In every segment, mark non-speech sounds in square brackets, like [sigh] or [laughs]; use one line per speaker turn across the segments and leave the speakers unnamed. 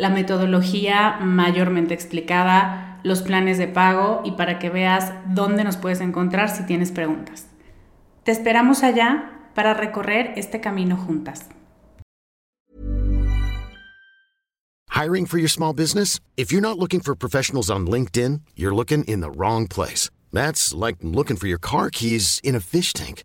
la metodología mayormente explicada, los planes de pago y para que veas dónde nos puedes encontrar si tienes preguntas. Te esperamos allá para recorrer este camino juntas.
Hiring for your small business? If you're not looking for professionals on LinkedIn, you're looking in the wrong place. That's like looking for your car keys in a fish tank.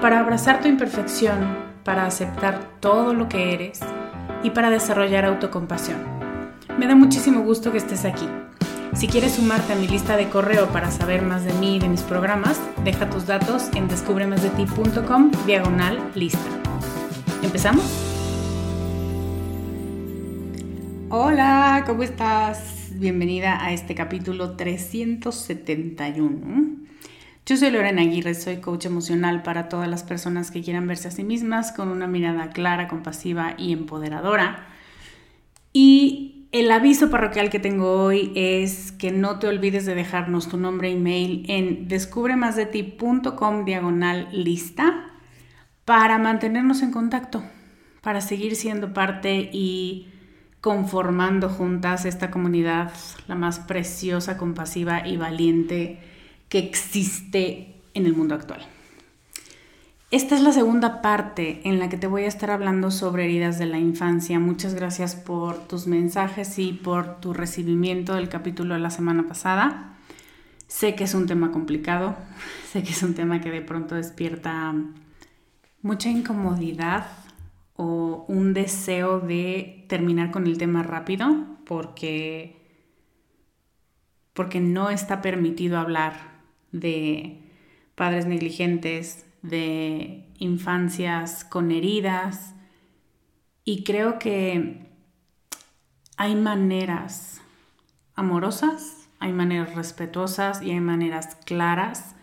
para abrazar tu imperfección, para aceptar todo lo que eres y para desarrollar autocompasión. Me da muchísimo gusto que estés aquí. Si quieres sumarte a mi lista de correo para saber más de mí y de mis programas, deja tus datos en descubremasdeti.com diagonal lista. ¿Empezamos? Hola, ¿cómo estás? Bienvenida a este capítulo 371 yo soy Lorena Aguirre, soy coach emocional para todas las personas que quieran verse a sí mismas con una mirada clara, compasiva y empoderadora. Y el aviso parroquial que tengo hoy es que no te olvides de dejarnos tu nombre e email en descubremasdeti.com diagonal lista para mantenernos en contacto, para seguir siendo parte y conformando juntas esta comunidad, la más preciosa, compasiva y valiente que existe en el mundo actual. Esta es la segunda parte en la que te voy a estar hablando sobre heridas de la infancia. Muchas gracias por tus mensajes y por tu recibimiento del capítulo de la semana pasada. Sé que es un tema complicado, [laughs] sé que es un tema que de pronto despierta mucha incomodidad o un deseo de terminar con el tema rápido porque porque no está permitido hablar de padres negligentes, de infancias con heridas. Y creo que hay maneras amorosas, hay maneras respetuosas y hay maneras claras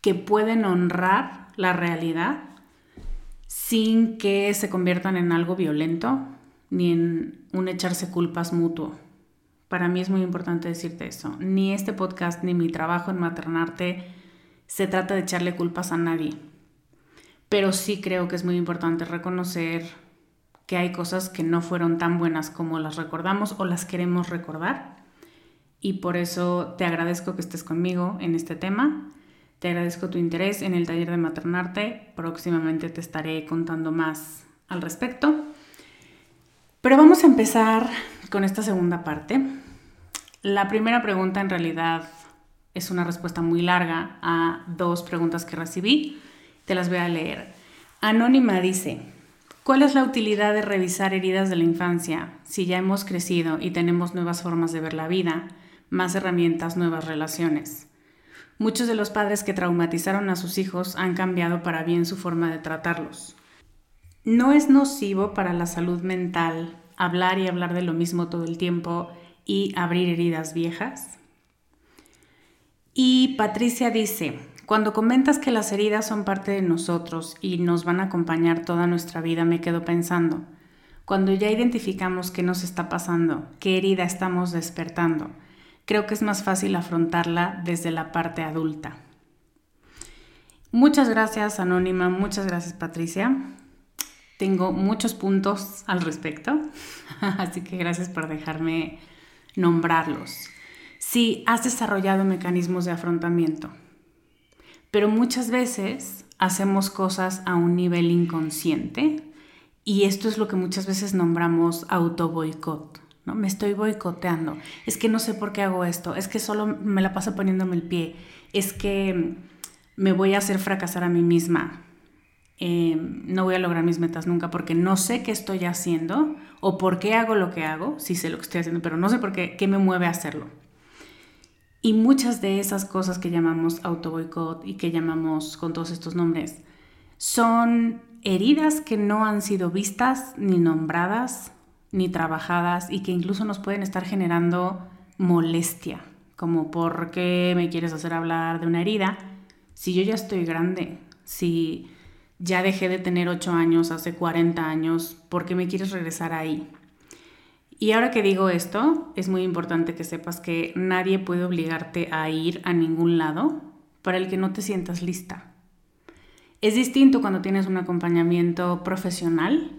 que pueden honrar la realidad sin que se conviertan en algo violento ni en un echarse culpas mutuo. Para mí es muy importante decirte eso. Ni este podcast ni mi trabajo en maternarte se trata de echarle culpas a nadie. Pero sí creo que es muy importante reconocer que hay cosas que no fueron tan buenas como las recordamos o las queremos recordar. Y por eso te agradezco que estés conmigo en este tema. Te agradezco tu interés en el taller de maternarte. Próximamente te estaré contando más al respecto. Pero vamos a empezar con esta segunda parte. La primera pregunta en realidad es una respuesta muy larga a dos preguntas que recibí. Te las voy a leer. Anónima dice, ¿cuál es la utilidad de revisar heridas de la infancia si ya hemos crecido y tenemos nuevas formas de ver la vida, más herramientas, nuevas relaciones? Muchos de los padres que traumatizaron a sus hijos han cambiado para bien su forma de tratarlos. No es nocivo para la salud mental hablar y hablar de lo mismo todo el tiempo y abrir heridas viejas. Y Patricia dice, cuando comentas que las heridas son parte de nosotros y nos van a acompañar toda nuestra vida, me quedo pensando, cuando ya identificamos qué nos está pasando, qué herida estamos despertando, creo que es más fácil afrontarla desde la parte adulta. Muchas gracias Anónima, muchas gracias Patricia. Tengo muchos puntos al respecto, [laughs] así que gracias por dejarme nombrarlos. Sí, has desarrollado mecanismos de afrontamiento, pero muchas veces hacemos cosas a un nivel inconsciente y esto es lo que muchas veces nombramos auto boicot. ¿no? Me estoy boicoteando. Es que no sé por qué hago esto. Es que solo me la paso poniéndome el pie. Es que me voy a hacer fracasar a mí misma. Em, no voy a lograr mis metas nunca porque no sé qué estoy haciendo o por qué hago lo que hago. Sí sé lo que estoy haciendo, pero no sé por qué, qué me mueve a hacerlo. Y muchas de esas cosas que llamamos auto boicot y que llamamos con todos estos nombres son heridas que no han sido vistas ni nombradas ni trabajadas y que incluso nos pueden estar generando molestia, como por qué me quieres hacer hablar de una herida si yo ya estoy grande, si ya dejé de tener 8 años hace 40 años, ¿por qué me quieres regresar ahí? Y ahora que digo esto, es muy importante que sepas que nadie puede obligarte a ir a ningún lado para el que no te sientas lista. Es distinto cuando tienes un acompañamiento profesional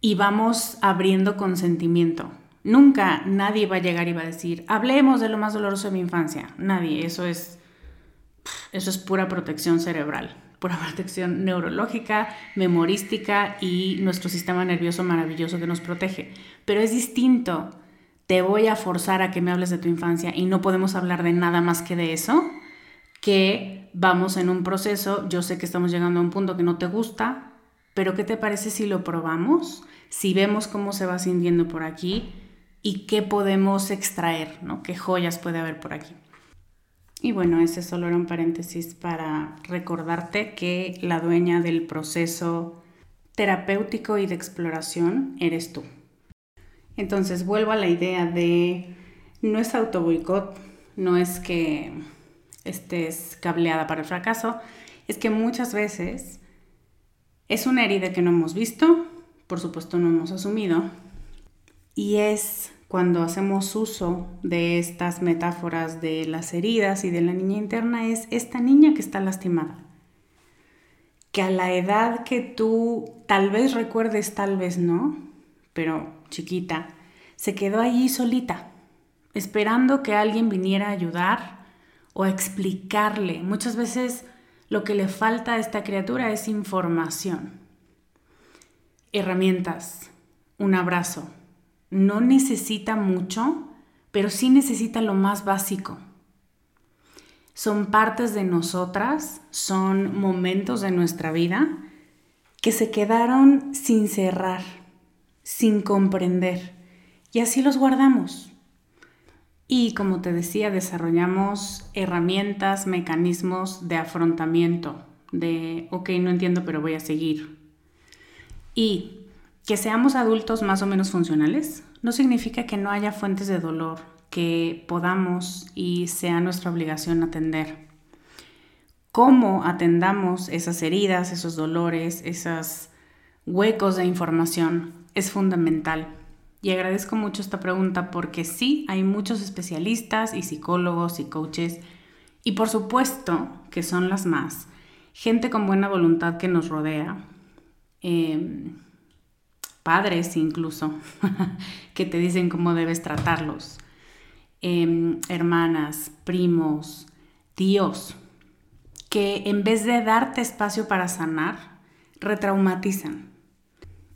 y vamos abriendo consentimiento. Nunca nadie va a llegar y va a decir, hablemos de lo más doloroso de mi infancia. Nadie, eso es, eso es pura protección cerebral, pura [laughs] protección neurológica, memorística y nuestro sistema nervioso maravilloso que nos protege. Pero es distinto. Te voy a forzar a que me hables de tu infancia y no podemos hablar de nada más que de eso, que vamos en un proceso, yo sé que estamos llegando a un punto que no te gusta, pero ¿qué te parece si lo probamos? Si vemos cómo se va sintiendo por aquí y qué podemos extraer, ¿no? ¿Qué joyas puede haber por aquí? Y bueno, ese solo era un paréntesis para recordarte que la dueña del proceso terapéutico y de exploración eres tú. Entonces vuelvo a la idea de no es auto boicot, no es que estés cableada para el fracaso, es que muchas veces es una herida que no hemos visto, por supuesto no hemos asumido, y es cuando hacemos uso de estas metáforas de las heridas y de la niña interna, es esta niña que está lastimada, que a la edad que tú tal vez recuerdes, tal vez no, pero chiquita, se quedó allí solita, esperando que alguien viniera a ayudar o a explicarle. Muchas veces lo que le falta a esta criatura es información, herramientas, un abrazo. No necesita mucho, pero sí necesita lo más básico. Son partes de nosotras, son momentos de nuestra vida que se quedaron sin cerrar, sin comprender. Y así los guardamos. Y como te decía, desarrollamos herramientas, mecanismos de afrontamiento, de, ok, no entiendo, pero voy a seguir. Y que seamos adultos más o menos funcionales no significa que no haya fuentes de dolor que podamos y sea nuestra obligación atender. Cómo atendamos esas heridas, esos dolores, esos huecos de información es fundamental y agradezco mucho esta pregunta porque sí, hay muchos especialistas y psicólogos y coaches y por supuesto que son las más. Gente con buena voluntad que nos rodea. Em, padres incluso, [laughs] que te dicen cómo debes tratarlos. Em, hermanas, primos, tíos, que en vez de darte espacio para sanar, retraumatizan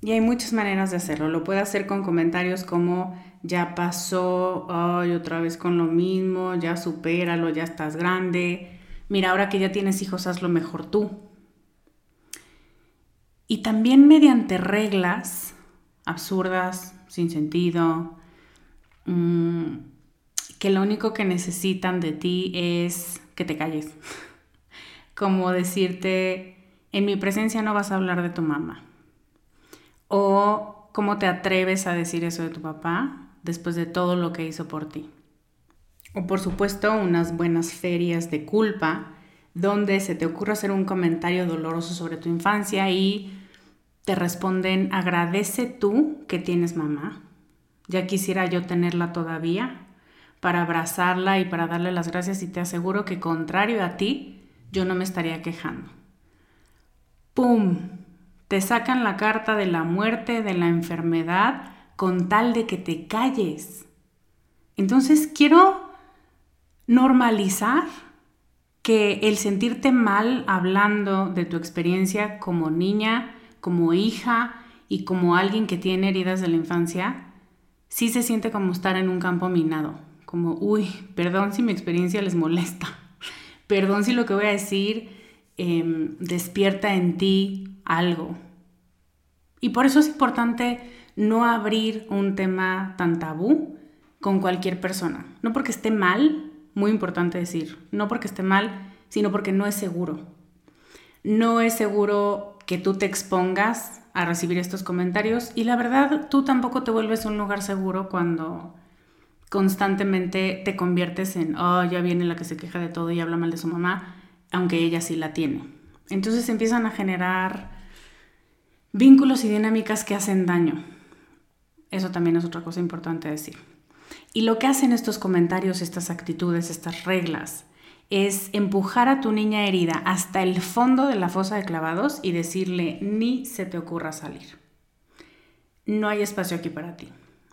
y hay muchas maneras de hacerlo. Lo puede hacer con comentarios como ya pasó, ay, otra vez con lo mismo, ya supéralo, ya estás grande. Mira, ahora que ya tienes hijos, hazlo mejor tú. Y también mediante reglas absurdas, sin sentido, mm, que lo único que necesitan de ti es que te calles. [laughs] Como decirte, en mi presencia no vas a hablar de tu mamá. O cómo te atreves a decir eso de tu papá después de todo lo que hizo por ti. O por supuesto unas buenas ferias de culpa donde se te ocurre hacer un comentario doloroso sobre tu infancia y te responden agradece tú que tienes mamá. Ya quisiera yo tenerla todavía para abrazarla y para darle las gracias y te aseguro que contrario a ti, yo no me estaría quejando. ¡Pum! Te sacan la carta de la muerte, de la enfermedad, con tal de que te calles. Entonces quiero normalizar que el sentirte mal hablando de tu experiencia como niña, como hija y como alguien que tiene heridas de la infancia, sí se siente como estar en un campo minado, como, uy, perdón si mi experiencia les molesta, [laughs] perdón si lo que voy a decir em, despierta en ti algo. Y por eso es importante no abrir un tema tan tabú con cualquier persona, no porque esté mal, muy importante decir, no porque esté mal, sino porque no es seguro. No es seguro que tú te expongas a recibir estos comentarios y la verdad tú tampoco te vuelves un lugar seguro cuando constantemente te conviertes en, oh, ya viene la que se queja de todo y habla mal de su mamá, aunque ella sí la tiene. Entonces empiezan a generar vínculos y dinámicas que hacen daño. Eso también es otra cosa importante decir. Y lo que hacen estos comentarios, estas actitudes, estas reglas, es empujar a tu niña herida hasta el fondo de la fosa de clavados y decirle, ni se te ocurra salir. No hay espacio aquí para ti.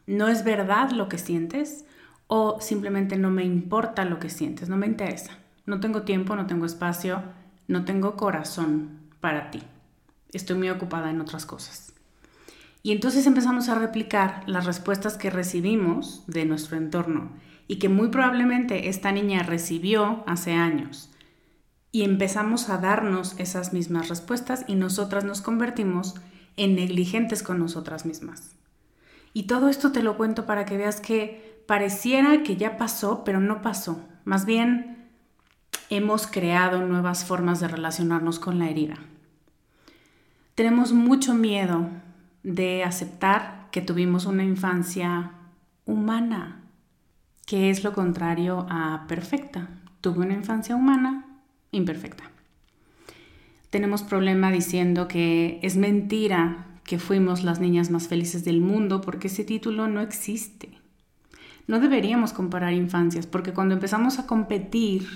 No es verdad lo que sientes o simplemente no me importa lo que sientes, no me interesa. No tengo tiempo, no tengo espacio, no tengo corazón para ti. Estoy muy ocupada en otras cosas. Y entonces empezamos a replicar las respuestas que recibimos de nuestro entorno y que muy probablemente esta niña recibió hace años. Y empezamos a darnos esas mismas respuestas y nosotras nos convertimos en negligentes con nosotras mismas. Y todo esto te lo cuento para que veas que pareciera que ya pasó, pero no pasó. Más bien, hemos creado nuevas formas de relacionarnos con la herida. Tenemos mucho miedo de aceptar que tuvimos una infancia humana, que es lo contrario a perfecta. Tuve una infancia humana imperfecta. Tenemos problema diciendo que es mentira que fuimos las niñas más felices del mundo porque ese título no existe. No deberíamos comparar infancias porque cuando empezamos a competir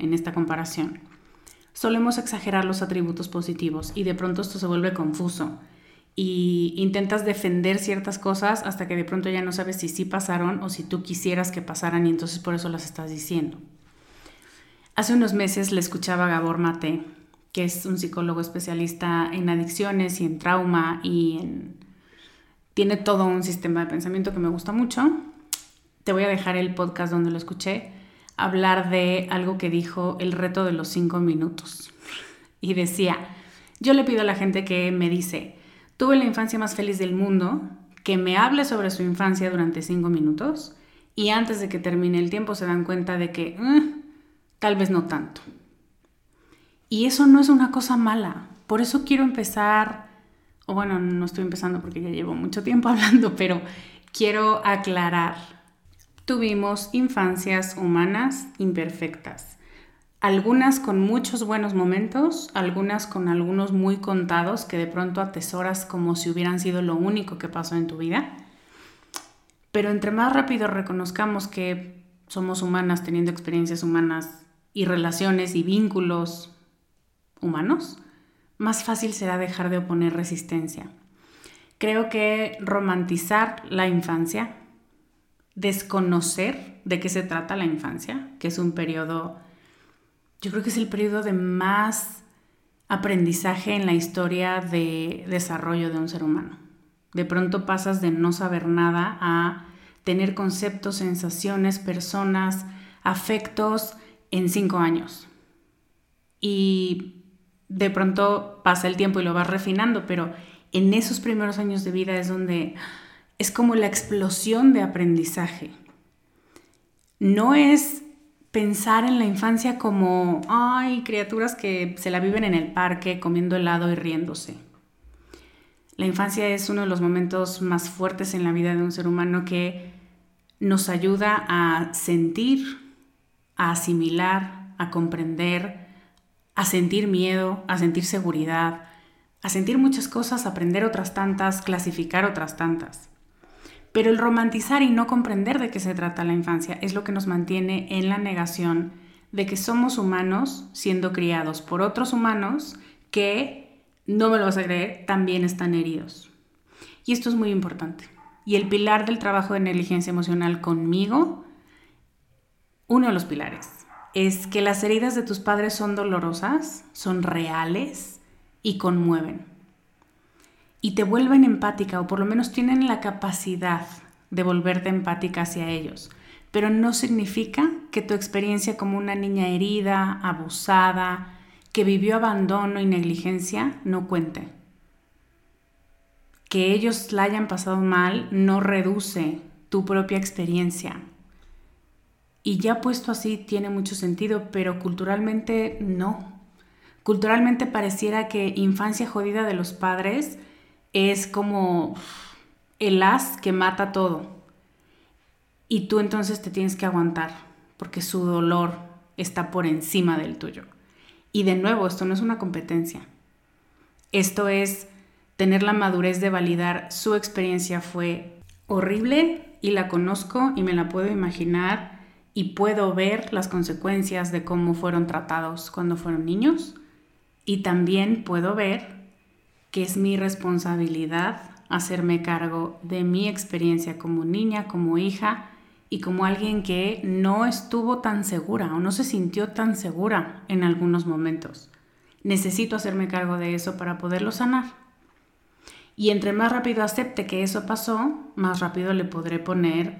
en esta comparación, solemos exagerar los atributos positivos y de pronto esto se vuelve confuso y intentas defender ciertas cosas hasta que de pronto ya no sabes si sí pasaron o si tú quisieras que pasaran y entonces por eso las estás diciendo. Hace unos meses le escuchaba a Gabor Mate, que es un psicólogo especialista en adicciones y en trauma y en... tiene todo un sistema de pensamiento que me gusta mucho. Te voy a dejar el podcast donde lo escuché hablar de algo que dijo el reto de los cinco minutos. Y decía, yo le pido a la gente que me dice, Tuve la infancia más feliz del mundo, que me hable sobre su infancia durante cinco minutos y antes de que termine el tiempo se dan cuenta de que eh, tal vez no tanto. Y eso no es una cosa mala. Por eso quiero empezar, o bueno, no estoy empezando porque ya llevo mucho tiempo [laughs] hablando, pero quiero aclarar. Tuvimos infancias humanas imperfectas algunas con muchos buenos momentos, algunas con algunos muy contados que de pronto atesoras como si hubieran sido lo único que pasó en tu vida. Pero entre más rápido reconozcamos que somos humanas teniendo experiencias humanas y relaciones y vínculos humanos, más fácil será dejar de oponer resistencia. Creo que romantizar la infancia, desconocer de qué se trata la infancia, que es un periodo yo creo que es el periodo de más aprendizaje en la historia de desarrollo de un ser humano. De pronto pasas de no saber nada a tener conceptos, sensaciones, personas, afectos en cinco años. Y de pronto pasa el tiempo y lo vas refinando, pero en esos primeros años de vida es donde es como la explosión de aprendizaje. no es pensar en la infancia como, ay, criaturas que se la viven en el parque comiendo helado y riéndose. La infancia es uno de los momentos más fuertes en la vida de un ser humano que nos ayuda a sentir, a asimilar, a comprender, a sentir miedo, a sentir seguridad, a sentir muchas cosas, aprender otras tantas, clasificar otras tantas. Pero el romantizar y no comprender de qué se trata la infancia es lo que nos mantiene en la negación de que somos humanos siendo criados por otros humanos que, no me lo vas a creer, también están heridos. Y esto es muy importante. Y el pilar del trabajo de negligencia emocional conmigo, uno de los pilares, es que las heridas de tus padres son dolorosas, son reales y conmueven y te vuelven empática o por lo menos tienen la capacidad de volverte empática hacia ellos. Pero no significa que tu experiencia como una niña herida, abusada, que vivió abandono y negligencia no cuente. Que ellos la hayan pasado mal no reduce tu propia experiencia. Y ya puesto así tiene mucho sentido, pero culturalmente no. Culturalmente pareciera que infancia jodida de los padres es como el as que mata todo. Y tú entonces te tienes que aguantar, porque su dolor está por encima del tuyo. Y de nuevo, esto no es una competencia. Esto es tener la madurez de validar su experiencia fue horrible y la conozco y me la puedo imaginar y puedo ver las consecuencias de cómo fueron tratados cuando fueron niños y también puedo ver que es mi responsabilidad hacerme cargo de mi experiencia como niña, como hija y como alguien que no estuvo tan segura o no se sintió tan segura en algunos momentos. Necesito hacerme cargo de eso para poderlo sanar. Y entre más rápido acepte que eso pasó, más rápido le podré poner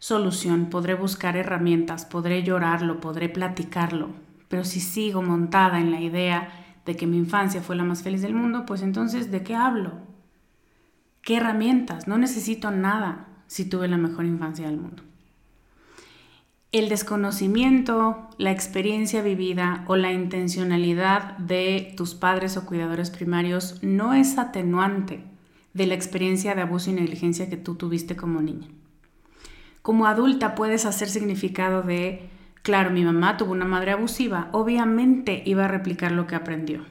solución, podré buscar herramientas, podré llorarlo, podré platicarlo. Pero si sigo montada en la idea de que mi infancia fue la más feliz del mundo, pues entonces, ¿de qué hablo? ¿Qué herramientas? No necesito nada si tuve la mejor infancia del mundo. El desconocimiento, la experiencia vivida o la intencionalidad de tus padres o cuidadores primarios no es atenuante de la experiencia de abuso y negligencia que tú tuviste como niña. Como adulta puedes hacer significado de Claro, mi mamá tuvo una madre abusiva, obviamente iba a replicar lo que aprendió.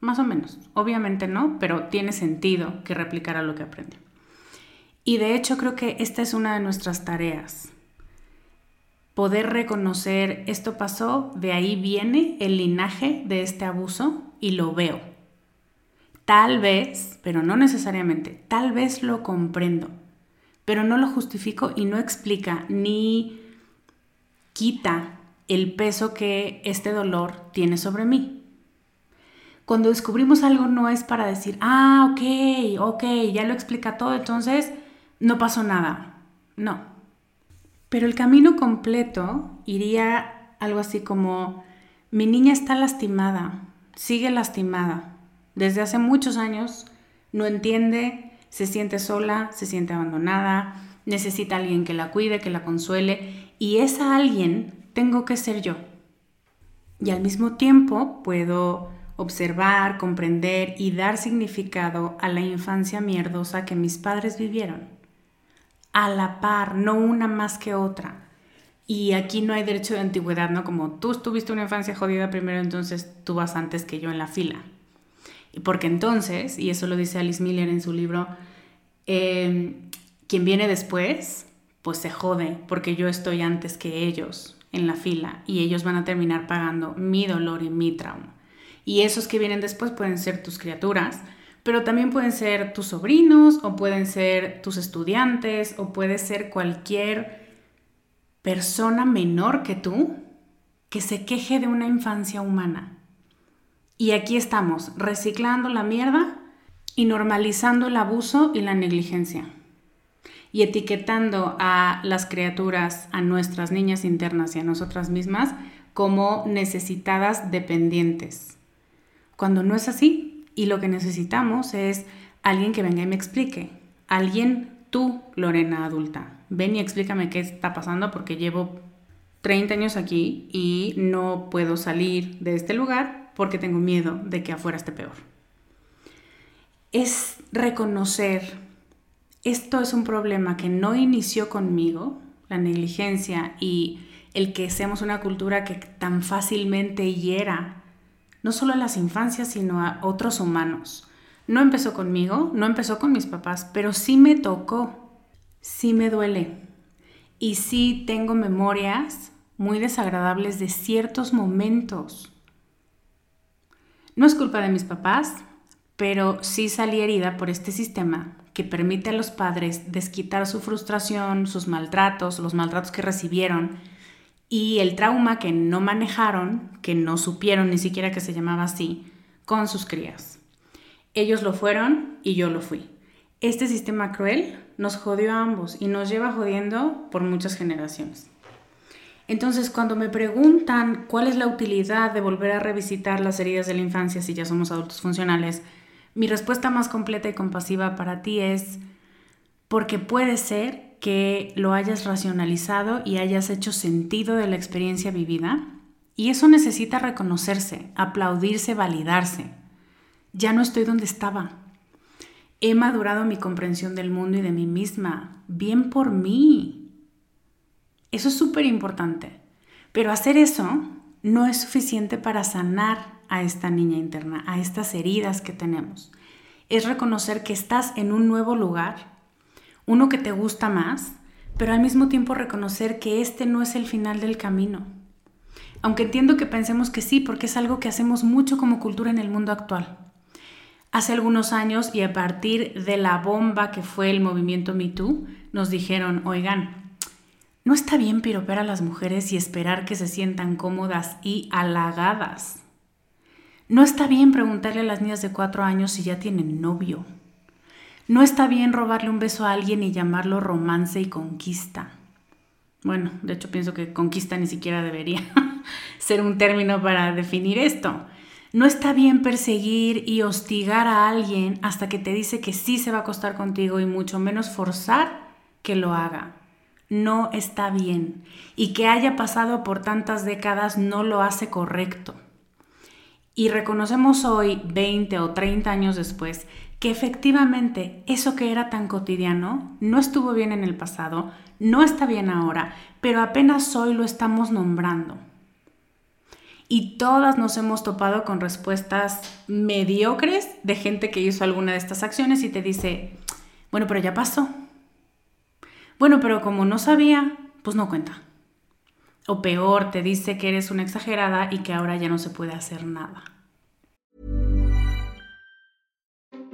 Más o menos, obviamente no, pero tiene sentido que replicara lo que aprendió. Y de hecho creo que esta es una de nuestras tareas. Poder reconocer esto pasó, de ahí viene el linaje de este abuso y lo veo. Tal vez, pero no necesariamente, tal vez lo comprendo, pero no lo justifico y no explica ni quita el peso que este dolor tiene sobre mí. Cuando descubrimos algo no es para decir, ah, ok, ok, ya lo explica todo, entonces no pasó nada. No. Pero el camino completo iría algo así como, mi niña está lastimada, sigue lastimada. Desde hace muchos años no entiende, se siente sola, se siente abandonada, necesita alguien que la cuide, que la consuele y esa alguien tengo que ser yo. Y al mismo tiempo puedo observar, comprender y dar significado a la infancia mierdosa que mis padres vivieron. A la par, no una más que otra. Y aquí no hay derecho de antigüedad, ¿no? Como tú tuviste una infancia jodida primero, entonces tú vas antes que yo en la fila. Y porque entonces, y eso lo dice Alice Miller en su libro, eh, quien viene después pues se jode porque yo estoy antes que ellos en la fila y ellos van a terminar pagando mi dolor y mi trauma. Y esos que vienen después pueden ser tus criaturas, pero también pueden ser tus sobrinos o pueden ser tus estudiantes o puede ser cualquier persona menor que tú que se queje de una infancia humana. Y aquí estamos, reciclando la mierda y normalizando el abuso y la negligencia y etiquetando a las criaturas, a nuestras niñas internas y a nosotras mismas como necesitadas dependientes. Cuando no es así y lo que necesitamos es alguien que venga y me explique, alguien, tú, Lorena adulta, ven y explícame qué está pasando porque llevo 30 años aquí y no puedo salir de este lugar porque tengo miedo de que afuera esté peor. Es reconocer, esto es un problema que no inició conmigo, la negligencia y el que seamos una cultura que tan fácilmente hiera no solo a las infancias, sino a otros humanos. No empezó conmigo, no empezó con mis papás, pero sí me tocó, sí me duele. Y sí tengo memorias muy desagradables de ciertos momentos. No es culpa de mis papás, pero sí salí herida por este sistema que permite a los padres desquitar su frustración, sus maltratos, los maltratos que recibieron y el trauma que no manejaron, que no supieron ni siquiera que se llamaba así, con sus crías. Ellos lo fueron y yo lo fui. Este sistema cruel nos jodió a ambos y nos lleva jodiendo por muchas generaciones. Entonces, cuando me preguntan cuál es la utilidad de volver a revisitar las heridas de la infancia si ya somos adultos funcionales, mi respuesta más completa y compasiva para ti es porque puede ser que lo hayas racionalizado y hayas hecho sentido de la experiencia vivida. Y eso necesita reconocerse, aplaudirse, validarse. Ya no estoy donde estaba. He madurado mi comprensión del mundo y de mí misma. Bien por mí. Eso es súper importante. Pero hacer eso no es suficiente para sanar a esta niña interna, a estas heridas que tenemos. Es reconocer que estás en un nuevo lugar uno que te gusta más, pero al mismo tiempo reconocer que este no es el final del camino. Aunque entiendo que pensemos que sí, porque es algo que hacemos mucho como cultura en el mundo actual. Hace algunos años y a partir de la bomba que fue el movimiento MeToo, nos dijeron, oigan, no está bien piropear a las mujeres y esperar que se sientan cómodas y halagadas. No está bien preguntarle a las niñas de cuatro años si ya tienen novio. No está bien robarle un beso a alguien y llamarlo romance y conquista. Bueno, de hecho pienso que conquista ni siquiera debería [laughs] ser un término para definir esto. No está bien perseguir y hostigar a alguien hasta que te dice que sí se va a acostar contigo y mucho menos forzar que lo haga. No está bien. Y que haya pasado por tantas décadas no lo hace correcto. Y reconocemos hoy, 20 o 30 años después, que efectivamente eso que era tan cotidiano no estuvo bien en el pasado, no está bien ahora, pero apenas hoy lo estamos nombrando. Y todas nos hemos topado con respuestas mediocres de gente que hizo alguna de estas acciones y te dice, bueno, pero ya pasó. Bueno, pero como no sabía, pues no cuenta. O peor, te dice que eres una exagerada y que ahora ya no se puede hacer nada.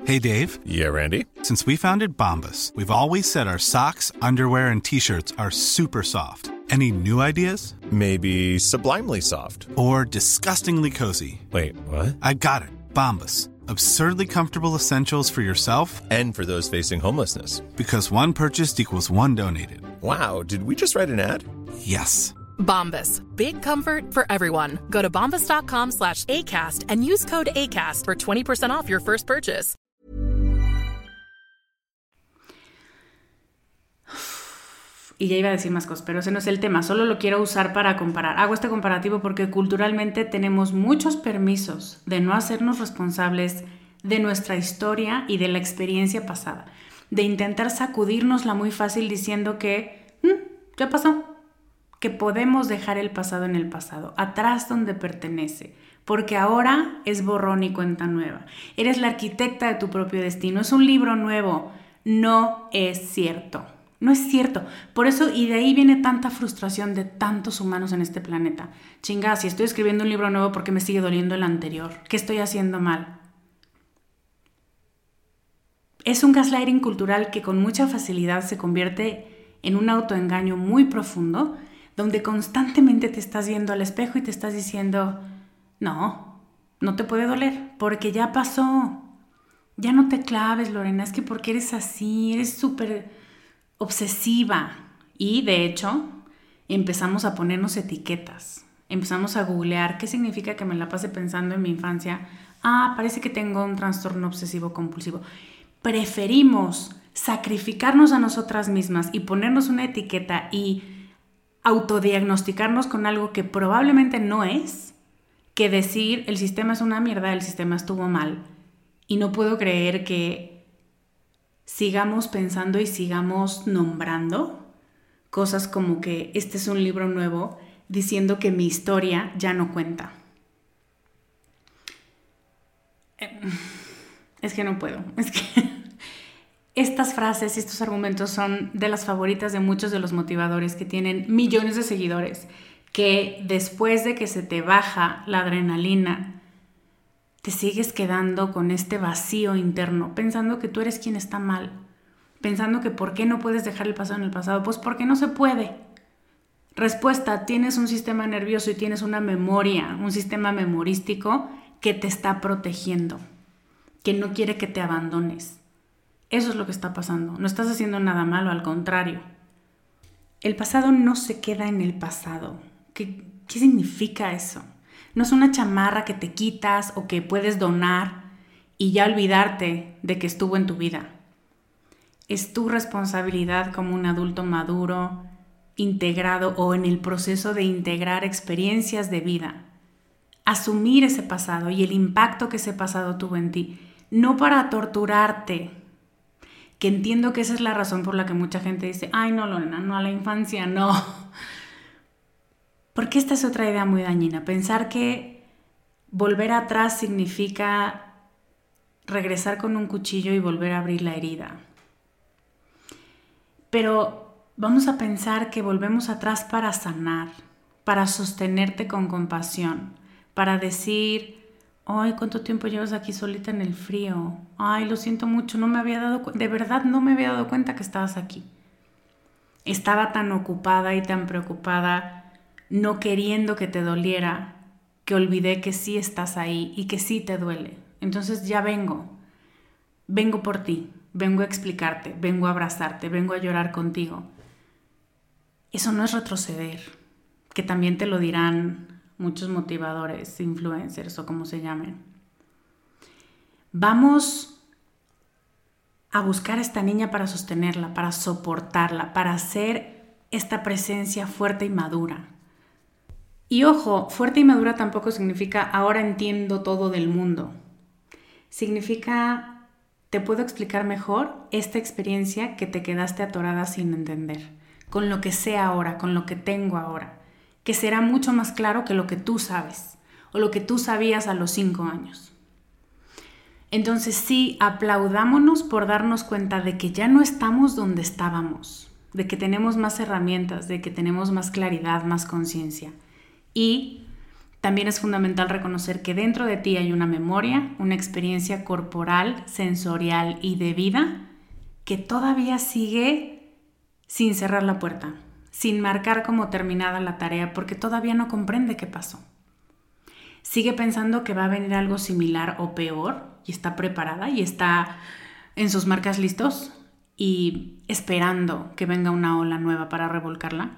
Hey, Dave.
Yeah, Randy.
Since we founded Bombus, we've always said our socks, underwear, and t shirts are super soft. Any new ideas?
Maybe sublimely soft.
Or disgustingly cozy.
Wait, what?
I got it. Bombus. Absurdly comfortable essentials for yourself
and for those facing homelessness.
Because one purchased equals one donated.
Wow, did we just write an ad?
Yes.
Bombas. Big comfort for everyone. Go to bombas.com slash ACAST and use code ACAST for 20% off your first purchase.
Y ya iba a decir más cosas, pero ese no es el tema, solo lo quiero usar para comparar. Hago este comparativo porque culturalmente tenemos muchos permisos de no hacernos responsables de nuestra historia y de la experiencia pasada, de intentar sacudirnosla muy fácil diciendo que mm, ya pasó, que podemos dejar el pasado en el pasado, atrás donde pertenece, porque ahora es borrón y cuenta nueva. Eres la arquitecta de tu propio destino, es un libro nuevo, no es cierto. No es cierto. Por eso, y de ahí viene tanta frustración de tantos humanos en este planeta. Chinga, si estoy escribiendo un libro nuevo, ¿por qué me sigue doliendo el anterior? ¿Qué estoy haciendo mal? Es un gaslighting cultural que con mucha facilidad se convierte en un autoengaño muy profundo, donde constantemente te estás viendo al espejo y te estás diciendo, no, no te puede doler, porque ya pasó. Ya no te claves, Lorena, es que porque eres así, eres súper obsesiva y de hecho empezamos a ponernos etiquetas. Empezamos a googlear qué significa que me la pase pensando en mi infancia. Ah, parece que tengo un trastorno obsesivo compulsivo. Preferimos sacrificarnos a nosotras mismas y ponernos una etiqueta y autodiagnosticarnos con algo que probablemente no es, que decir el sistema es una mierda, el sistema estuvo mal. Y no puedo creer que sigamos pensando y sigamos nombrando cosas como que este es un libro nuevo diciendo que mi historia ya no cuenta. Eh, es que no puedo, es que estas frases y estos argumentos son de las favoritas de muchos de los motivadores que tienen millones de seguidores, que después de que se te baja la adrenalina, te sigues quedando con este vacío interno, pensando que tú eres quien está mal, pensando que por qué no puedes dejar el pasado en el pasado, pues porque no se puede. Respuesta, tienes un sistema nervioso y tienes una memoria, un sistema memorístico que te está protegiendo, que no quiere que te abandones. Eso es lo que está pasando. No estás haciendo nada malo, al contrario. El pasado no se queda en el pasado. ¿Qué, qué significa eso? No es una chamarra que te quitas o que puedes donar y ya olvidarte de que estuvo en tu vida. Es tu responsabilidad como un adulto maduro, integrado o en el proceso de integrar experiencias de vida. Asumir ese pasado y el impacto que ese pasado tuvo en ti, no para torturarte, que entiendo que esa es la razón por la que mucha gente dice, ay no, Lorena, no a la infancia, no. [laughs] Porque esta es otra idea muy dañina, pensar que volver atrás significa regresar con un cuchillo y volver a abrir la herida. Pero vamos a pensar que volvemos atrás para sanar, para sostenerte con compasión, para decir, ay, ¿cuánto tiempo llevas aquí solita en el frío? Ay, lo siento mucho, no me había dado de verdad no me había dado cuenta que estabas aquí. Estaba tan ocupada y tan preocupada, no queriendo que te doliera, que olvidé que sí estás ahí y que sí te duele. Entonces ya vengo, vengo por ti, vengo a explicarte, vengo a abrazarte, vengo a llorar contigo. Eso no es retroceder, que también te lo dirán muchos motivadores, influencers o como se llamen. Vamos a buscar a esta niña para sostenerla, para soportarla, para hacer esta presencia fuerte y madura. Y ojo, fuerte y madura tampoco significa ahora entiendo todo del mundo. Significa te puedo explicar mejor esta experiencia que te quedaste atorada sin entender, con lo que sé ahora, con lo que tengo ahora que será mucho más claro que lo que tú sabes o lo que tú sabías a los cinco años. Entonces sí, aplaudámonos por darnos cuenta de que ya no estamos donde estábamos, de que tenemos más herramientas, de que tenemos más claridad, más conciencia. Y también es fundamental reconocer que dentro de ti hay una memoria, una experiencia corporal, sensorial y de vida que todavía sigue sin cerrar la puerta, sin marcar como terminada la tarea porque todavía no comprende qué pasó. Sigue pensando que va a venir algo similar o peor y está preparada y está en sus marcas listos y esperando que venga una ola nueva para revolcarla.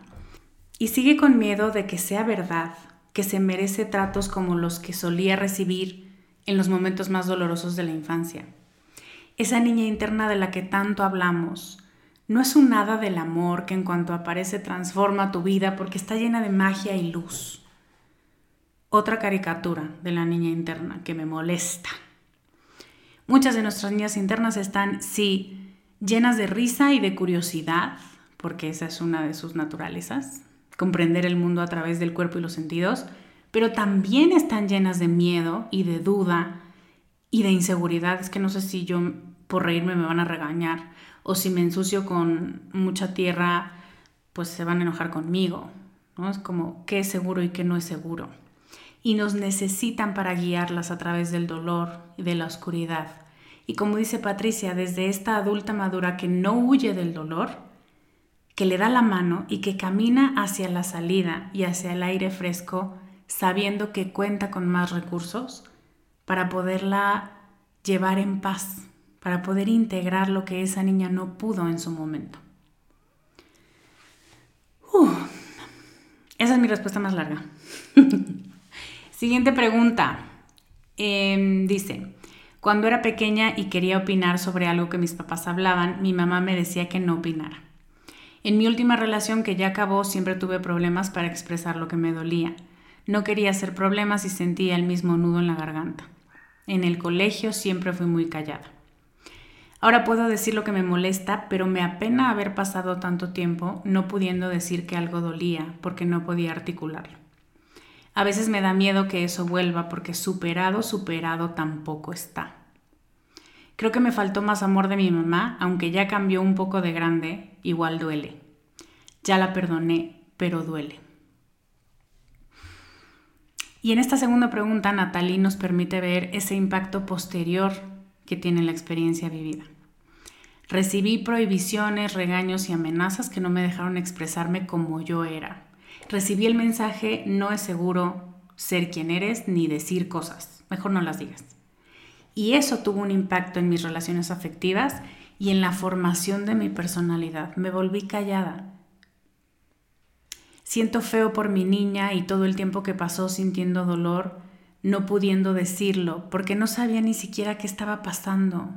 Y sigue con miedo de que sea verdad, que se merece tratos como los que solía recibir en los momentos más dolorosos de la infancia. Esa niña interna de la que tanto hablamos, no es un nada del amor que en cuanto aparece transforma tu vida porque está llena de magia y luz. Otra caricatura de la niña interna que me molesta. Muchas de nuestras niñas internas están, sí, llenas de risa y de curiosidad, porque esa es una de sus naturalezas, comprender el mundo a través del cuerpo y los sentidos, pero también están llenas de miedo y de duda y de inseguridad. Es que no sé si yo por reírme me van a regañar o si me ensucio con mucha tierra, pues se van a enojar conmigo. ¿no? Es como qué es seguro y qué no es seguro. Y nos necesitan para guiarlas a través del dolor y de la oscuridad. Y como dice Patricia, desde esta adulta madura que no huye del dolor, que le da la mano y que camina hacia la salida y hacia el aire fresco, sabiendo que cuenta con más recursos para poderla llevar en paz para poder integrar lo que esa niña no pudo en su momento. esa es mi respuesta más larga. [laughs] Siguiente pregunta. Em, dice, cuando era pequeña y quería opinar sobre algo que mis papás hablaban, mi mamá me decía que no opinara. En mi última relación que ya acabó siempre tuve problemas para expresar lo que me dolía. No quería hacer problemas y sentía el mismo nudo en la garganta. En el colegio siempre fui muy callada. Ahora puedo decir lo que me molesta, pero me apena haber pasado tanto tiempo no pudiendo decir que algo dolía porque no podía articularlo. A veces me da miedo que eso vuelva porque superado, superado tampoco está. Creo que me faltó más amor de mi mamá, aunque ya cambió un poco de grande, igual duele. Ya la perdoné, pero duele. Y en esta segunda pregunta, Natalie nos permite ver ese impacto posterior que tiene la experiencia vivida. Recibí prohibiciones, regaños y amenazas que no me dejaron expresarme como yo era. Recibí el mensaje, no es seguro ser quien eres ni decir cosas, mejor no las digas. Y eso tuvo un impacto en mis relaciones afectivas y en la formación de mi personalidad. Me volví callada. Siento feo por mi niña y todo el tiempo que pasó sintiendo dolor, no pudiendo decirlo, porque no sabía ni siquiera qué estaba pasando,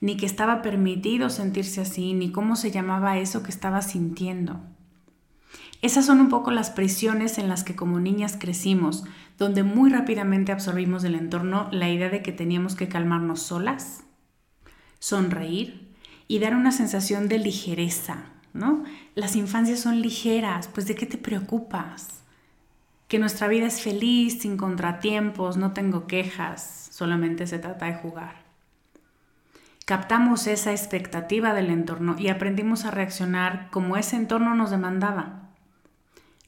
ni que estaba permitido sentirse así, ni cómo se llamaba eso que estaba sintiendo. Esas son un poco las presiones en las que como niñas crecimos, donde muy rápidamente absorbimos del entorno la idea de que teníamos que calmarnos solas, sonreír y dar una sensación de ligereza, ¿no? Las infancias son ligeras, pues ¿de qué te preocupas? Que nuestra vida es feliz, sin contratiempos, no tengo quejas, solamente se trata de jugar. Captamos esa expectativa del entorno y aprendimos a reaccionar como ese entorno nos demandaba.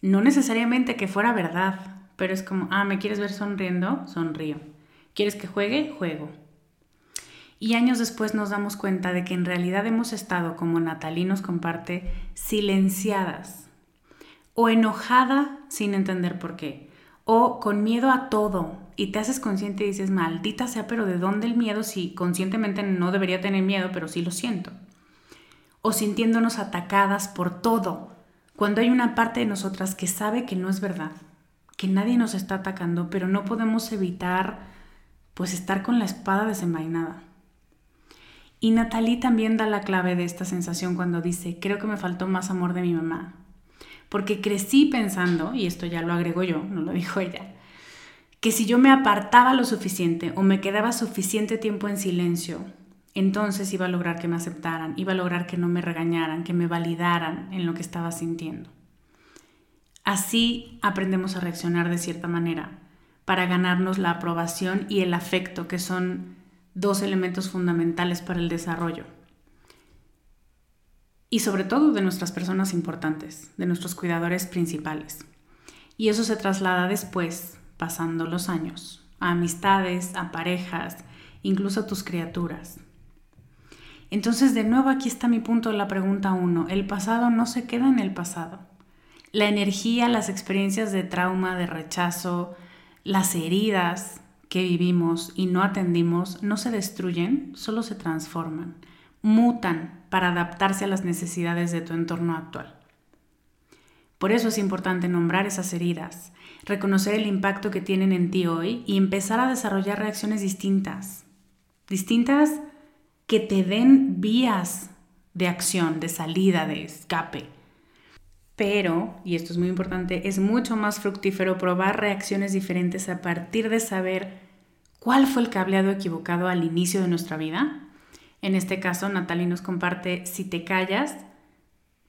No necesariamente que fuera verdad, pero es como, ah, ¿me quieres ver sonriendo? Sonrío. ¿Quieres que juegue? Juego. Y años después nos damos cuenta de que en realidad hemos estado, como Natalie nos comparte, silenciadas o enojada sin entender por qué, o con miedo a todo y te haces consciente y dices, maldita sea, pero ¿de dónde el miedo si conscientemente no debería tener miedo, pero sí lo siento? O sintiéndonos atacadas por todo, cuando hay una parte de nosotras que sabe que no es verdad, que nadie nos está atacando, pero no podemos evitar pues estar con la espada desenvainada. Y Natalie también da la clave de esta sensación cuando dice, creo que me faltó más amor de mi mamá. Porque crecí pensando, y esto ya lo agrego yo, no lo [laughs] dijo ella, que si yo me apartaba lo suficiente o me quedaba suficiente tiempo en silencio, entonces iba a lograr que me aceptaran, iba a lograr que no me regañaran, que me validaran en lo que estaba sintiendo. Así aprendemos a reaccionar de cierta manera para ganarnos la aprobación y el afecto, que son dos elementos fundamentales para el desarrollo. Y sobre todo de nuestras personas importantes, de nuestros cuidadores principales. Y eso se traslada después, pasando los años, a amistades, a parejas, incluso a tus criaturas. Entonces, de nuevo, aquí está mi punto de la pregunta 1. El pasado no se queda en el pasado. La energía, las experiencias de trauma, de rechazo, las heridas que vivimos y no atendimos no se destruyen, solo se transforman, mutan para adaptarse a las necesidades de tu entorno actual. Por eso es importante nombrar esas heridas, reconocer el impacto que tienen en ti hoy y empezar a desarrollar reacciones distintas. Distintas que te den vías de acción, de salida, de escape. Pero, y esto es muy importante, es mucho más fructífero probar reacciones diferentes a partir de saber cuál fue el cableado equivocado al inicio de nuestra vida. En este caso, Natalie nos comparte, si te callas,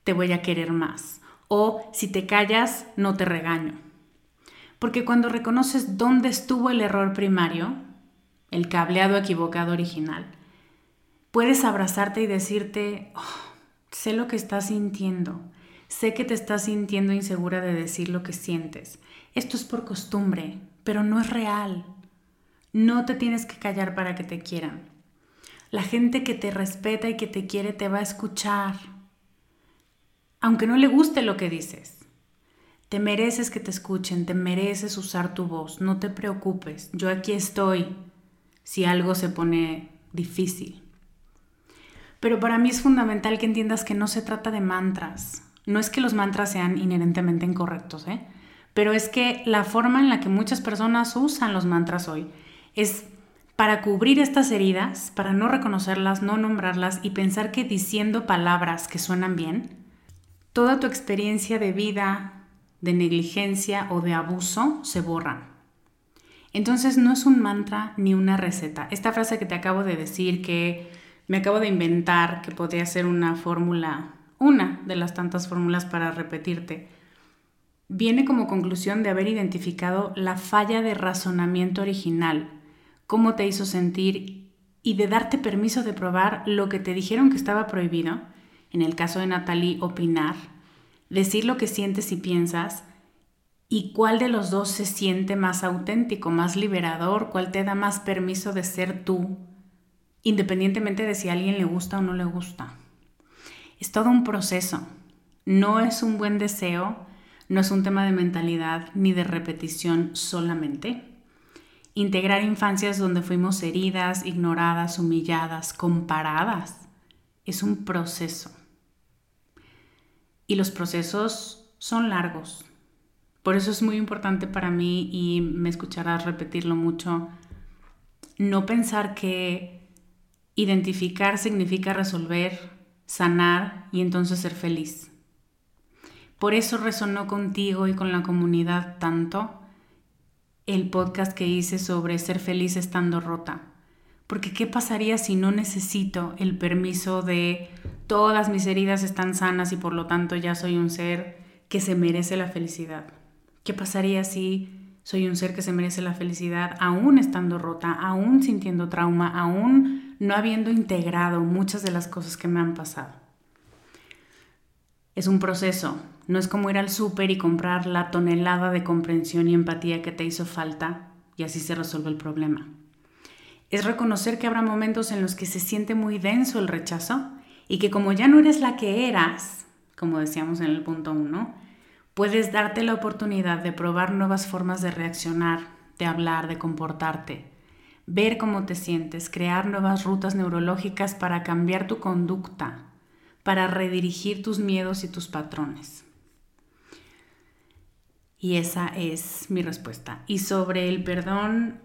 te voy a querer más. O si te callas, no te regaño. Porque cuando reconoces dónde estuvo el error primario, el cableado equivocado original, puedes abrazarte y decirte, oh, sé lo que estás sintiendo, sé que te estás sintiendo insegura de decir lo que sientes. Esto es por costumbre, pero no es real. No te tienes que callar para que te quieran. La gente que te respeta y que te quiere te va a escuchar, aunque no le guste lo que dices. Te mereces que te escuchen, te mereces usar tu voz, no te preocupes, yo aquí estoy si algo se pone difícil. Pero para mí es fundamental que entiendas que no se trata de mantras. No es que los mantras sean inherentemente incorrectos, ¿eh? pero es que la forma en la que muchas personas usan los mantras hoy es para cubrir estas heridas, para no reconocerlas, no nombrarlas y pensar que diciendo palabras que suenan bien, toda tu experiencia de vida, de negligencia o de abuso se borra. Entonces no es un mantra ni una receta. Esta frase que te acabo de decir, que me acabo de inventar, que podría ser una fórmula, una de las tantas fórmulas para repetirte, viene como conclusión de haber identificado la falla de razonamiento original, cómo te hizo sentir y de darte permiso de probar lo que te dijeron que estaba prohibido, en el caso de Natalie, opinar, decir lo que sientes y piensas, y cuál de los dos se siente más auténtico, más liberador, cuál te da más permiso de ser tú, independientemente de si a alguien le gusta o no le gusta. Es todo un proceso, no es un buen deseo, no es un tema de mentalidad ni de repetición solamente. Integrar infancias donde fuimos heridas, ignoradas, humilladas, comparadas, es un proceso. Y los procesos son largos. Por eso es muy importante para mí y me escucharás repetirlo mucho, no pensar que identificar significa resolver, sanar y entonces ser feliz. Por eso resonó contigo y con la comunidad tanto el podcast que hice sobre ser feliz estando rota. Porque ¿qué pasaría si no necesito el permiso de todas mis heridas están sanas y por lo tanto ya soy un ser que se merece la felicidad? ¿Qué pasaría si soy un ser que se merece la felicidad aún estando rota, aún sintiendo trauma, aún no habiendo integrado muchas de las cosas que me han pasado? Es un proceso, no es como ir al súper y comprar la tonelada de comprensión y empatía que te hizo falta y así se resuelve el problema. Es reconocer que habrá momentos en los que se siente muy denso el rechazo y que como ya no eres la que eras, como decíamos en el punto 1, puedes darte la oportunidad de probar nuevas formas de reaccionar, de hablar, de comportarte, ver cómo te sientes, crear nuevas rutas neurológicas para cambiar tu conducta, para redirigir tus miedos y tus patrones. Y esa es mi respuesta. Y sobre el perdón,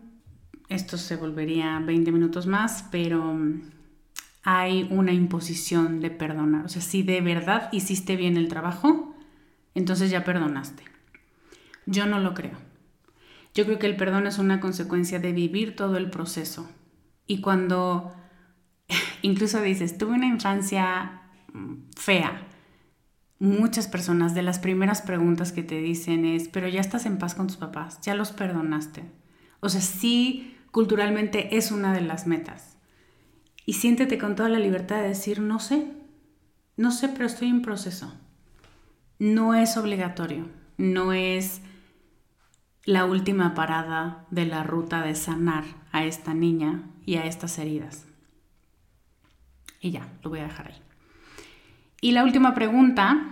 esto se volvería 20 minutos más, pero mm, hay una imposición de perdonar. O sea, si de verdad hiciste bien el trabajo, entonces ya perdonaste. Yo no lo creo. Yo creo que el perdón es una consecuencia de vivir todo el proceso. Y cuando [laughs] incluso dices, tuve una infancia fea. Muchas personas de las primeras preguntas que te dicen es, pero ya estás en paz con tus papás, ya los perdonaste. O sea, sí, culturalmente es una de las metas. Y siéntete con toda la libertad de decir, no sé, no sé, pero estoy en proceso. No es obligatorio, no es la última parada de la ruta de sanar a esta niña y a estas heridas. Y ya, lo voy a dejar ahí. Y la última pregunta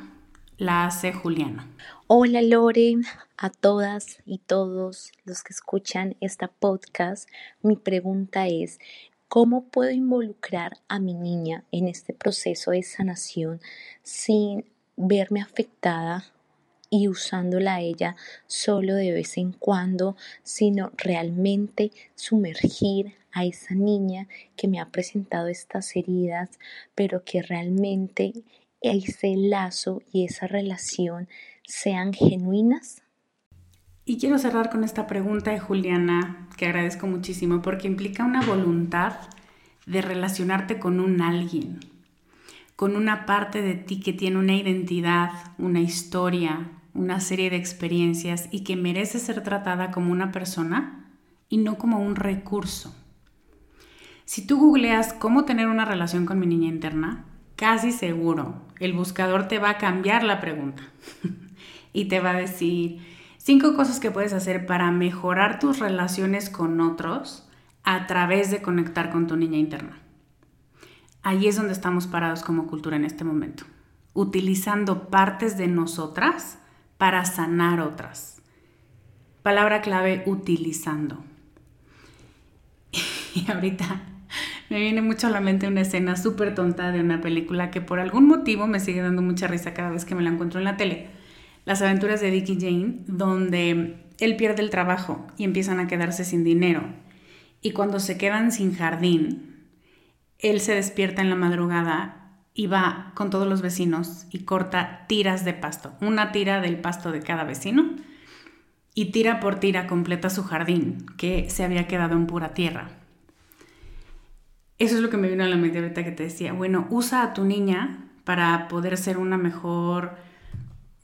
la hace Juliana.
Hola Lore, a todas y todos los que escuchan esta podcast, mi pregunta es, ¿cómo puedo involucrar a mi niña en este proceso de sanación sin verme afectada y usándola a ella solo de vez en cuando, sino realmente sumergir a esa niña que me ha presentado estas heridas, pero que realmente ese lazo y esa relación sean genuinas?
Y quiero cerrar con esta pregunta de Juliana, que agradezco muchísimo, porque implica una voluntad de relacionarte con un alguien, con una parte de ti que tiene una identidad, una historia, una serie de experiencias y que merece ser tratada como una persona y no como un recurso. Si tú googleas cómo tener una relación con mi niña interna, casi seguro, el buscador te va a cambiar la pregunta [laughs] y te va a decir cinco cosas que puedes hacer para mejorar tus relaciones con otros a través de conectar con tu niña interna. Ahí es donde estamos parados como cultura en este momento, utilizando partes de nosotras para sanar otras. Palabra clave, utilizando. [laughs] Y ahorita me viene mucho a la mente una escena súper tonta de una película que por algún motivo me sigue dando mucha risa cada vez que me la encuentro en la tele. Las aventuras de Dick y Jane, donde él pierde el trabajo y empiezan a quedarse sin dinero. Y cuando se quedan sin jardín, él se despierta en la madrugada y va con todos los vecinos y corta tiras de pasto, una tira del pasto de cada vecino y tira por tira completa su jardín que se había quedado en pura tierra. Eso es lo que me vino a la mente ahorita que te decía, bueno, usa a tu niña para poder ser una mejor,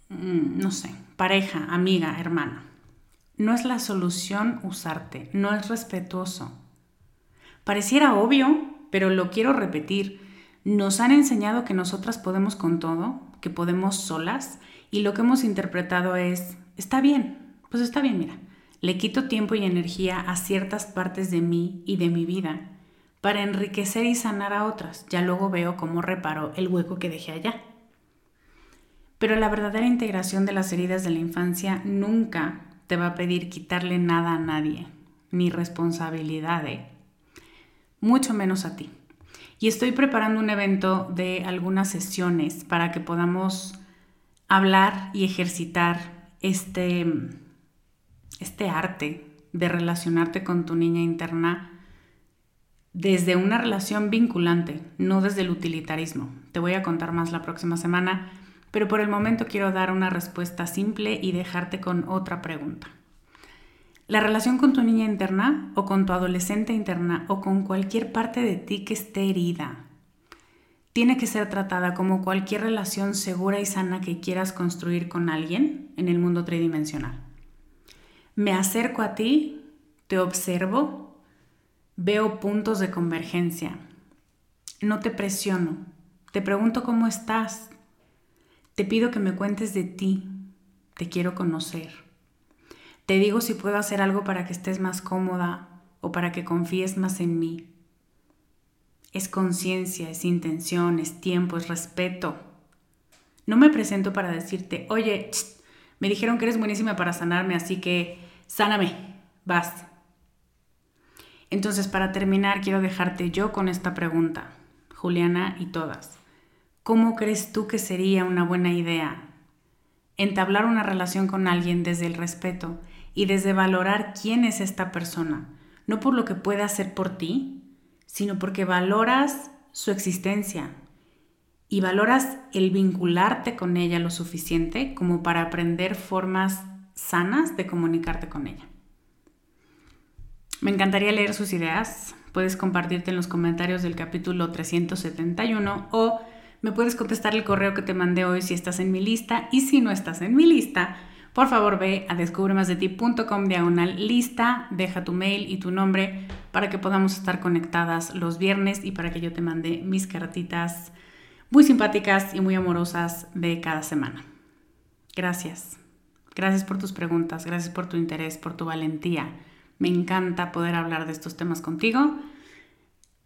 mm, no sé, pareja, amiga, hermana. No es la solución usarte, no es respetuoso. Pareciera obvio, pero lo quiero repetir. Nos han enseñado que nosotras podemos con todo, que podemos solas, y lo que hemos interpretado es, está bien, pues está bien, mira, le quito tiempo y energía a ciertas partes de mí y de mi vida para enriquecer y sanar a otras. Ya luego veo cómo reparo el hueco que dejé allá. Pero la verdadera integración de las heridas de la infancia nunca te va a pedir quitarle nada a nadie, ni responsabilidad mucho menos a ti. Y estoy preparando un evento de algunas sesiones para que podamos hablar y ejercitar este, este arte de relacionarte con tu niña interna desde una relación vinculante, no desde el utilitarismo. Te voy a contar más la próxima semana, pero por el momento quiero dar una respuesta simple y dejarte con otra pregunta. La relación con tu niña interna o con tu adolescente interna o con cualquier parte de ti que esté herida tiene que ser tratada como cualquier relación segura y sana que quieras construir con alguien en el mundo tridimensional. Me acerco a ti, te observo, veo puntos de convergencia. No te presiono, te pregunto cómo estás, te pido que me cuentes de ti, te quiero conocer. Te digo si puedo hacer algo para que estés más cómoda o para que confíes más en mí. Es conciencia, es intención, es tiempo, es respeto. No me presento para decirte, oye, me dijeron que eres buenísima para sanarme, así que sáname, vas. Entonces, para terminar, quiero dejarte yo con esta pregunta, Juliana y todas. ¿Cómo crees tú que sería una buena idea entablar una relación con alguien desde el respeto y desde valorar quién es esta persona, no por lo que puede hacer por ti, sino porque valoras su existencia y valoras el vincularte con ella lo suficiente como para aprender formas sanas de comunicarte con ella. Me encantaría leer sus ideas. Puedes compartirte en los comentarios del capítulo 371 o me puedes contestar el correo que te mandé hoy si estás en mi lista y si no estás en mi lista, por favor ve a descubremasdeti.com diagonal lista, deja tu mail y tu nombre para que podamos estar conectadas los viernes y para que yo te mande mis cartitas muy simpáticas y muy amorosas de cada semana. Gracias. Gracias por tus preguntas, gracias por tu interés, por tu valentía. Me encanta poder hablar de estos temas contigo,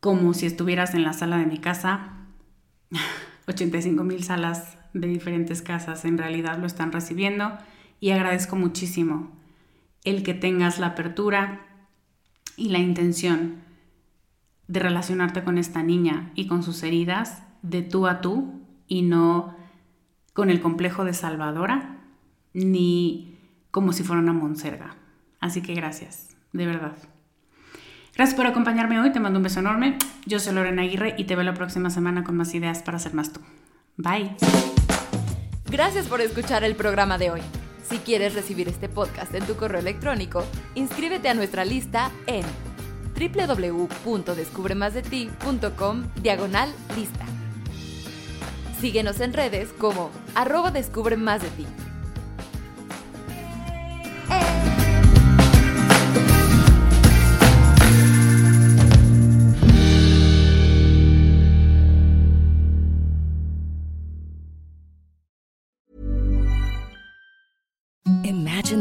como si estuvieras en la sala de mi casa. [laughs] 85 mil salas de diferentes casas en realidad lo están recibiendo y agradezco muchísimo el que tengas la apertura y la intención de relacionarte con esta niña y con sus heridas de tú a tú y no con el complejo de salvadora ni como si fuera una monserga. Así que gracias, de verdad. Gracias por acompañarme hoy, te mando un beso enorme. Yo soy Lorena Aguirre y te veo la próxima semana con más ideas para ser más tú. Bye.
Gracias por escuchar el programa de hoy. Si quieres recibir este podcast en tu correo electrónico, inscríbete a nuestra lista en www.descubremasdeti.com diagonal lista. Síguenos en redes como arroba descubre más de ti.